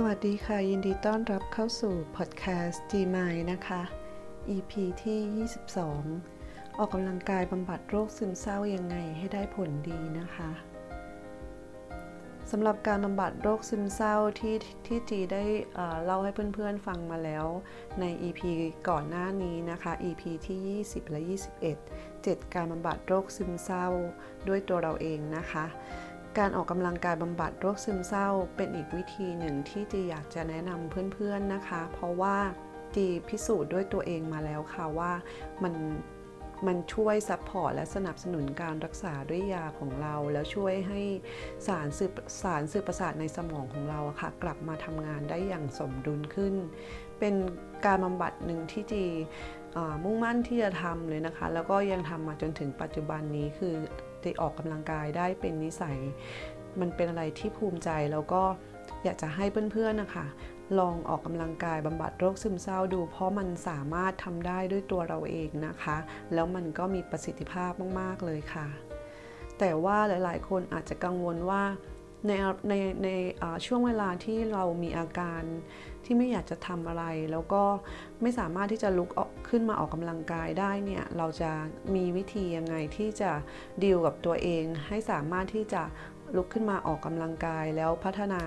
สวัสดีค่ะ ยินดีต้อนรับเข้าสู่พอดแคสต์ G m i นะคะ EP ที่ 22 ออกกำลังกายบำบัดโรคซึมเศร้ายังไงให้ได้ผลดีนะคะสำหรับการบำบัดโรคซึมเศร้าที่ที่จีได้เล่าให้เพื่อนๆฟังมาแล้วใน EP ก่อนหน้านี้นะคะ EP ที่ 20 และ 21 7 การบำบัดโรคซึมเศร้าด้วยตัวเราเองนะคะ การออกกำลังกายบำบัดโรคซึมเศร้า เป็นอีกวิธีหนึ่งที่จีอยากจะแนะนำเพื่อนๆนะคะ เพราะว่าจีพิสูจน์ด้วยตัวเองมาแล้วค่ะว่ามันมันช่วย support และสนับสนุนการรักษาด้วยยาของเรา แล้วช่วยให้สารสื่อสารสื่อประสาทในสมองของเราค่ะกลับมาทำงานได้อย่างสมดุลขึ้น เป็นการบำบัดหนึ่งที่จีมุ่งมั่นที่จะทำเลยนะคะ แล้วก็ยังทำมาจนถึงปัจจุบันนี้คือ ได้ออกกำลังกายได้เป็นนิสัย มันเป็นอะไรที่ภูมิใจแล้วก็อยากจะให้เพื่อนๆนะคะลองออกกำลังกายบำบัดโรคซึมเศร้าดู เพราะมันสามารถทำได้ด้วยตัวเราเองนะคะ แล้วมันก็มีประสิทธิภาพมากๆเลยค่ะ แต่ว่าหลายๆ คนอาจจะกังวลว่าในในในช่วงเวลาที่เรามีอาการที่ไม่อยากจะทำอะไร แล้วก็ไม่สามารถที่จะลุกออก ขึ้นมาออกกำลังกายได้เนี่ยเราจะมีวิธียังไงที่จะดีลกับตัวเอง ให้สามารถที่จะลุกขึ้นมาออกกำลังกาย แล้วพัฒนา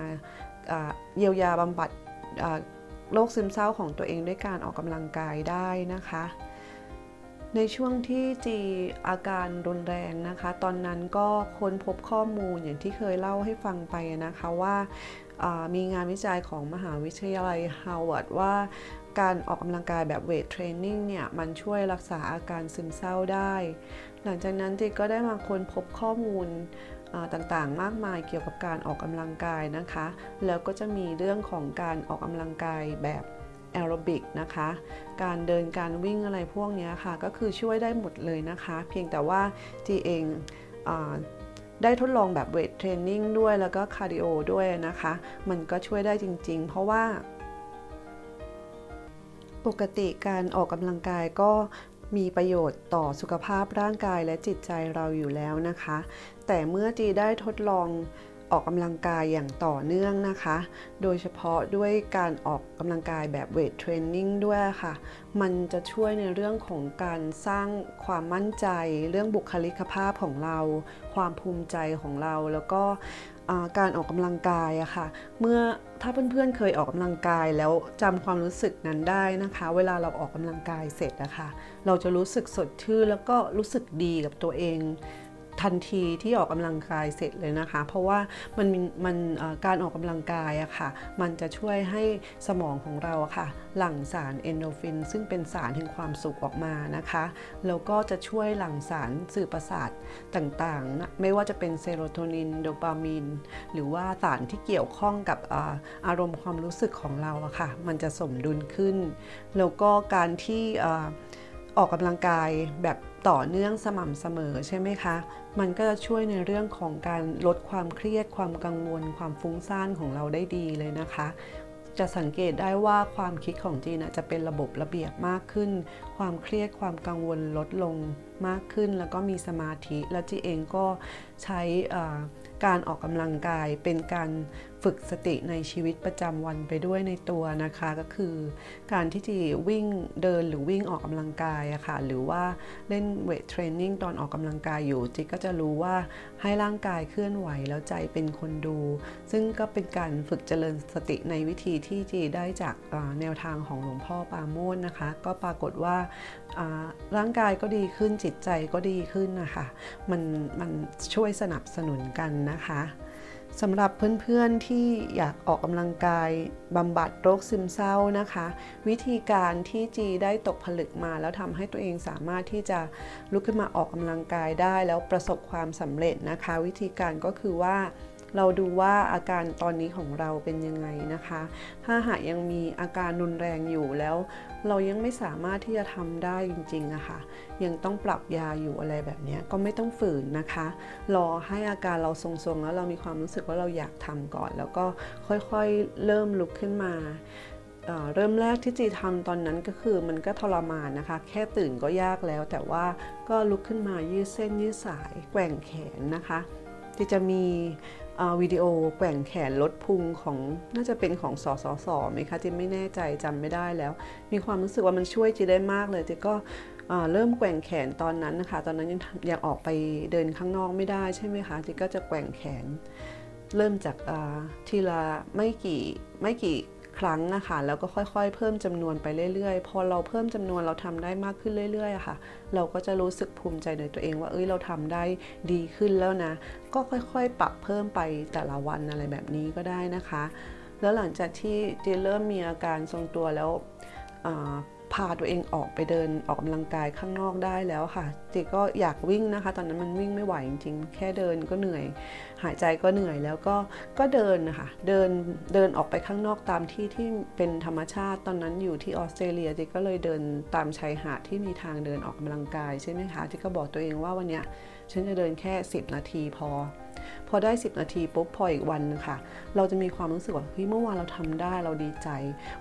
เยียวยาบำบัดโรคซึมเศร้าของตัวเองด้วยการออกกำลังกายได้นะคะ ในช่วงที่จีอาการรุนแรงนะคะ ตอนนั้นก็ค้นพบข้อมูลอย่างที่เคยเล่าให้ฟังไปนะคะว่ามีงานวิจัยของมหาวิทยาลัยฮาร์วาร์ดว่า การออกกำลังกายแบบ weight training เนี่ย มันช่วยรักษาอาการซึมเศร้าได้ หลังจากนั้นจีก็ได้มาค้นพบข้อมูลต่างๆ มากมายเกี่ยวกับการออกกำลังกายนะคะ แล้วก็จะมีเรื่องของการออกกำลังกายแบบแอโรบิกนะคะ การเดินการวิ่งอะไรพวกนี้ค่ะ ก็คือช่วยได้หมดเลยนะคะ เพียงแต่ว่าจีเองได้ทดลองแบบ weight training ด้วยแล้วก็ cardioด้วยนะคะ มันก็ช่วยได้จริง ๆ เพราะว่า ปกติการออกกำลังกายก็มีประโยชน์ต่อสุขภาพร่างกายและจิตใจเราอยู่แล้วนะคะ แต่เมื่อจีได้ทดลองออกกำลังกายอย่างต่อเนื่องนะคะ โดยเฉพาะด้วยการออกกำลังกายแบบเวทเทรนนิ่งด้วยค่ะ มันจะช่วยในเรื่องของการสร้างความมั่นใจ เรื่องบุคลิกภาพของเรา ความภูมิใจของเรา แล้วก็ การออกกำลังกายอะค่ะ เมื่อถ้าเพื่อนๆเคยออกกำลังกายแล้วจำความรู้สึกนั้นได้นะคะ เวลาเราออกกำลังกายเสร็จอะค่ะเราจะรู้สึกสดชื่นแล้วก็รู้สึกดีกับตัวเอง ทันทีที่ออกกำลังกายเสร็จเลยนะคะ เพราะว่ามันมันการออกกำลังกายอะค่ะ มันจะช่วยให้สมองของเราค่ะ หลั่งสารเอนโดฟิน ซึ่งเป็นสารแห่งความสุขออกมานะคะ แล้วก็จะช่วยหลั่งสารสื่อประสาทต่างๆนะไม่ว่าจะเป็นเซโรโทนินโดปามีนหรือว่าสารที่เกี่ยวข้องกับอารมณ์ความรู้สึกของเราอะค่ะ มันจะสมดุลขึ้น แล้วก็การที่ ออกกำลังกายแบบต่อเนื่องสม่ำเสมอใช่ไหมคะ มันก็จะช่วยในเรื่องของการลดความเครียด ความกังวล ความฟุ้งซ่านของเราได้ดีเลยนะคะ จะสังเกตได้ว่าความคิดของจีนจะเป็นระบบระเบียบมากขึ้น ความเครียดความกังวลลดลงมากขึ้น แล้วก็มีสมาธิ และจีเองก็ใช้การออกกำลังกายเป็นการ ฝึกสติในชีวิตประจำวันไปด้วยในตัวนะคะก็คือการที่จะวิ่งเดินหรือวิ่งออกกำลังกายอะค่ะหรือว่าเล่นเวทเทรนนิ่งตอนออกกำลังกายอยู่จิก็จะรู้ว่าให้ร่างกายเคลื่อนไหวแล้วใจเป็นคนดู ซึ่งก็เป็นการฝึกเจริญสติในวิธีที่จีได้จากแนวทางของหลวงพ่อปาโมดนะคะ ก็ปรากฏว่าร่างกายก็ดีขึ้นจิตใจก็ดีขึ้นนะคะมันมันช่วยสนับสนุนกันนะคะ สำหรับเพื่อนๆที่อยากออกกำลังกายบำบัดโรคซึมเศร้านะคะ วิธีการที่จีได้ตกผลึกมา แล้วทำให้ตัวเองสามารถที่จะลุกขึ้นมาออกกำลังกายได้ แล้วประสบความสำเร็จนะคะ วิธีการก็คือว่า เราดูว่าอาการตอนนี้ของเราเป็นยังไงนะคะ ถ้าหากยังมีอาการรุนแรงอยู่แล้ว เรายังไม่สามารถที่จะทำได้จริงๆอะคะ่ะ ยังต้องปรับยาอยู่อะไรแบบนี้ก็ไม่ต้องฝืนนะคะ รอให้อาการเราทรงๆ แล้วเรามีความรู้สึกว่าเราอยากทำก่อน แล้วก็ค่อยๆเริ่มลุกขึ้นมาเริ่มแรกที่จีทำตอนนั้นก็คือมันก็ทรมานนะคะ แค่ตื่นก็ยากแล้ว แต่ว่าก็ลุกขึ้นมายืดเส้นยืดสายแกว่งแขนนะคะที่จะมี วิดีโอแกว่งแขนลดพุงของน่าจะเป็นของสอสอสอไหมคะจีไม่แน่ใจจำไม่ได้แล้ว มีความรู้สึกว่ามันช่วยจีได้มากเลยจีก็เริ่มแกว่งแขนตอนนั้นนะคะ ตอนนั้นยังยังออกไปเดินข้างนอกไม่ได้ใช่ไหมคะจีก็จะแกว่งแขน เริ่มจากทีละไม่กี่ไม่กี่ ครั้งนะคะแล้วก็ค่อยๆ เพิ่มจำนวนไปเรื่อยๆ พอเราเพิ่มจำนวนเราทำได้มากขึ้นเรื่อยๆค่ะ เราก็จะรู้สึกภูมิใจในตัวเองว่าเอ้ยเราทำได้ดีขึ้นแล้วนะ ก็ค่อยๆ ปรับเพิ่มไปแต่ละวันอะไรแบบนี้ก็ได้นะคะ แล้วหลังจากที่เจเริ่มมีอาการทรงตัวแล้ว พาตัวเองออกไปเดินออกกำลังกายข้างนอกได้แล้วค่ะจิก็อยากวิ่งนะคะ ตอนนั้นมันวิ่งไม่ไหวจริงๆ แค่เดินก็เหนื่อย หายใจก็เหนื่อยแล้วก็ก็เดินนะคะเดินเดินออกไปข้างนอกตามที่ที่เป็นธรรมชาติ ตอนนั้นอยู่ที่ออสเตรเลียจิก็เลยเดินตามชายหาดที่มีทางเดินออกกำลังกายใช่ไหมคะจิก็บอกตัวเองว่าวันนี้ฉันจะเดินแค่ 10 นาทีพอ พอได้ 10 นาทีปุ๊บพออีกวันนึงค่ะ เราจะมีความรู้สึกว่าเฮ้ยเมื่อวานเราทำได้เราดีใจ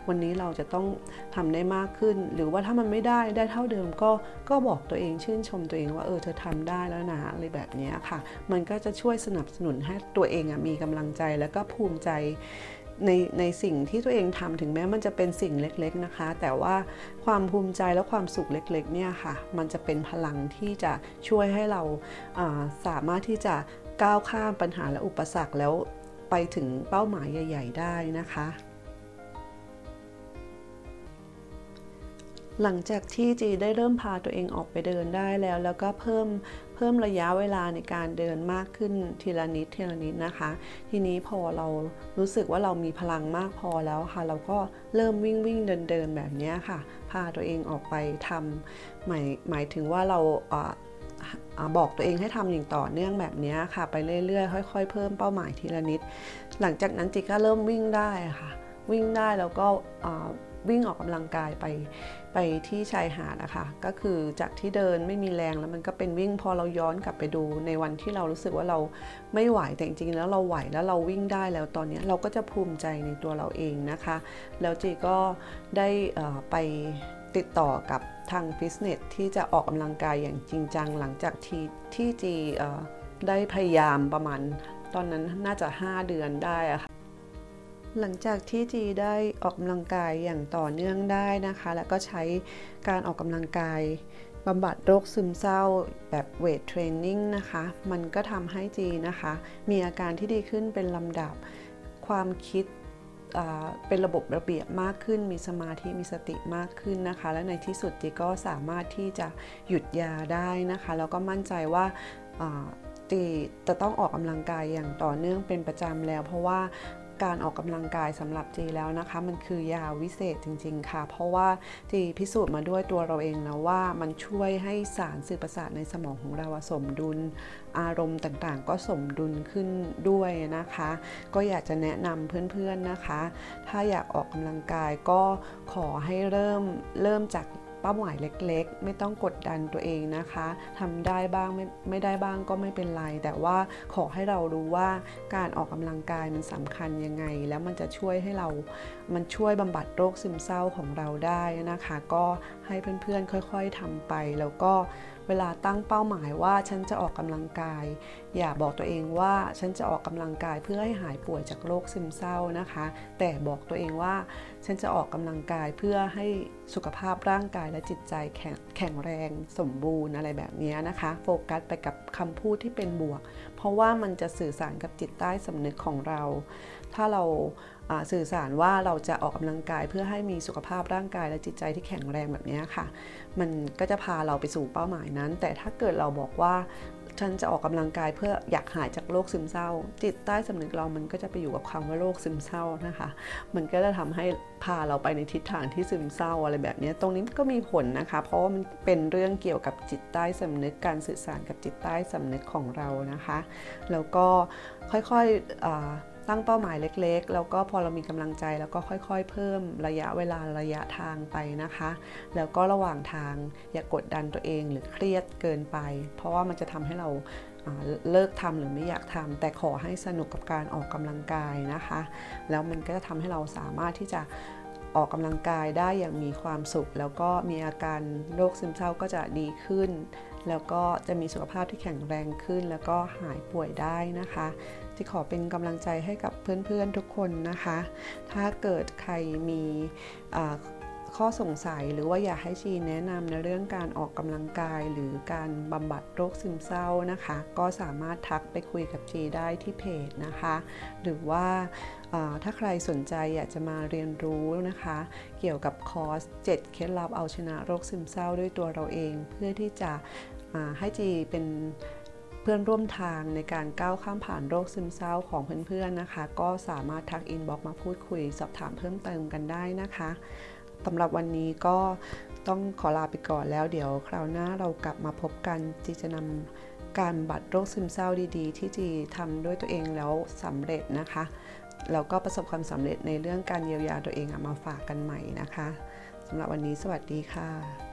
วันนี้เราจะต้องทำได้มากขึ้น หรือว่าถ้ามันไม่ได้ได้เท่าเดิมก็ก็บอกตัวเองชื่นชมตัวเองว่าเออเธอทำได้แล้วนะอะไรแบบนี้ค่ะ มันก็จะช่วยสนับสนุนให้ตัวเองมีกำลังใจแล้วก็ภูมิใจในในสิ่งที่ตัวเองทำถึงแม้มันจะเป็นสิ่งเล็กๆนะคะ แต่ว่าความภูมิใจและความสุขเล็กๆเนี่ยค่ะ มันจะเป็นพลังที่จะช่วยให้เราสามารถที่จะ ก้าวข้ามปัญหาและอุปสรรคแล้วไปถึงเป้าหมายใหญ่ ๆ ได้นะคะ หลังจากที่จีได้เริ่มพาตัวเองออกไปเดินได้แล้ว แล้วก็เพิ่มเพิ่มระยะเวลาในการเดินมากขึ้นทีละนิดทีละนิดนะคะ ทีนี้พอเรารู้สึกว่าเรามีพลังมากพอแล้วค่ะ เราก็เริ่มวิ่งวิ่งเดินเดินแบบนี้ค่ะ พาตัวเองออกไปทำหมายหมายถึงว่าเรา บอกตัวเองให้ทำอย่างต่อเนื่องแบบนี้ค่ะ ไปเรื่อยๆ ค่อย ๆ เพิ่มเป้าหมายทีละนิด หลังจากนั้นจิก็เริ่มวิ่งได้ค่ะ วิ่งได้แล้วก็วิ่งออกกำลังกายไปไปที่ชายหาดนะคะ ก็คือจากที่เดินไม่มีแรงแล้วมันก็เป็นวิ่งพอเราย้อนกลับไปดูในวันที่เรารู้สึกว่าเราไม่ไหวแต่จริงๆแล้วเราไหวแล้วเราวิ่งได้แล้วตอนนี้เราก็จะภูมิใจในตัวเราเองนะคะ แล้วจีก็ได้ไป ติดต่อกับทางฟิสเนสที่จะออกกำลังกายอย่างจริงจังหลังจากที่ที่จีได้พยายามประมาณ ตอนนั้นน่าจะ 5 เดือนได้อะค่ะหลังจากที่จีได้ออกกำลังกายอย่างต่อเนื่องได้นะคะ แล้วก็ใช้การออกกำลังกายบำบัดโรคซึมเศร้าแบบเวทเทรนนิ่งนะคะ มันก็ทำให้จีนะคะ มีอาการที่ดีขึ้นเป็นลำดับ ความคิด เป็นระบบระเบียบมากขึ้น มีสมาธิมีสติมากขึ้นนะคะ และในที่สุดจีก็สามารถที่จะหยุดยาได้นะคะ แล้วก็มั่นใจว่าจีจะต้องออกกำลังกายอย่างต่อเนื่องเป็นประจำแล้ว เพราะว่า การออกกำลังกายสำหรับจีแล้วนะคะ มันคือยาวิเศษจริง ๆ ค่ะ เพราะว่าจีพิสูจน์มาด้วยตัวเราเองนะว่ามันช่วยให้สารสื่อประสาทในสมองของเราสมดุลอารมณ์ต่างๆ ก็สมดุลขึ้นด้วยนะคะ ก็อยากจะแนะนำเพื่อนๆนะคะ ถ้าอยากออกกำลังกายก็ขอให้เริ่มเริ่มจาก เป้าหมายเล็กๆ ไม่ต้องกดดันตัวเองนะคะทำได้บ้างไม่ไม่ได้บ้างก็ไม่เป็นไร แต่ว่าขอให้เรารู้ว่าการออกกำลังกายมันสำคัญยังไง แล้วมันจะช่วยให้เรา มันช่วยบำบัดโรคซึมเศร้าของเราได้นะคะ ก็ให้เพื่อนๆค่อย ๆทำไปแล้วก็ เวลาตั้งเป้าหมายว่าฉันจะออกกำลังกาย อย่าบอกตัวเองว่าฉันจะออกกำลังกายเพื่อให้หายป่วยจากโรคซึมเศร้านะคะ แต่บอกตัวเองว่าฉันจะออกกำลังกายเพื่อให้สุขภาพร่างกายและจิตใจแข็งแข็งแรงสมบูรณ์อะไรแบบนี้นะคะ โฟกัสไปกับคำพูดที่เป็นบวก เพราะว่ามันจะสื่อสารกับจิตใต้สำนึกของเรา ถ้าเรา สื่อสารว่าเราจะออกกำลังกายเพื่อให้มีสุขภาพร่างกายและจิตใจที่แข็งแรงแบบนี้ค่ะ มันก็จะพาเราไปสู่เป้าหมายนั้น แต่ถ้าเกิดเราบอกว่าฉันจะออกกำลังกายเพื่ออยากหายจากโรคซึมเศร้า จิตใต้สำนึกเรามันก็จะไปอยู่กับควาว่าโรคซึมเศร้านะคะ มันก็จะทำให้พาเราไปในทิศทางที่ซึมเศร้าอะไรแบบนี้ตรงนี้ก็มีผลนะคะ เพราะว่ามันเป็นเรื่องเกี่ยวกับจิตใต้สำนึกการสื่อสารกับจิตใต้สำนึกของเรานะคะ แล้วก็ค่อยๆ ตั้งเป้าหมายเล็ก ๆ แล้วก็พอเรามีกำลังใจแล้วก็ค่อยๆ เพิ่มระยะเวลาระยะทางไปนะคะ แล้วก็ระหว่างทางอย่ากกดดันตัวเองหรือเครียดเกินไป เพราะว่ามันจะทำให้เราเลิกทำหรือไม่อยากทำแต่ขอให้สนุกกับการออกกำลังกายนะคะ แล้วมันก็จะทำให้เราสามารถที่จะออกกำลังกายได้อย่างมีความสุข แล้วก็มีอาการโรคซึมเศร้าก็จะดีขึ้น แล้วก็จะมีสุขภาพที่แข็งแรงขึ้น แล้วก็หายป่วยได้นะคะจีขอเป็นกำลังใจให้กับเพื่อนๆทุกคนนะคะ ถ้าเกิดใครมีข้อสงสัยหรือว่าอยากให้ชีแนะนำในเรื่องการออกกำลังกายหรือการบำบัดโรคซึมเศร้านะคะ ก็สามารถทักไปคุยกับจีได้ที่เพจนะคะ หรือว่า ถ้าใครสนใจอยากจะมาเรียนรู้นะคะ เกี่ยวกับคอร์ส 7 เคล็ดลับเอาชนะโรคซึมเศร้าด้วยตัวเราเอง เพื่อที่จะให้จีเป็นเพื่อนร่วมทางในการก้าวข้ามผ่านโรคซึมเศร้าของเพื่อนๆนะคะ ก็สามารถทัก inbox มาพูดคุย สอบถามเพิ่มเติมกันได้นะคะสำหรับวันนี้ก็ต้องขอลาไปก่อนแล้ว เดี๋ยวคราวหน้าเรากลับมาพบกันจีจะนำการบำบัดโรคซึมเศร้าดีๆ ที่จีทำด้วยตัวเองแล้วสำเร็จนะคะ แล้วก็ประสบความสำเร็จในเรื่องการเยียวยาตัวเองมาฝากกันใหม่นะคะสำหรับวันนี้สวัสดีค่ะ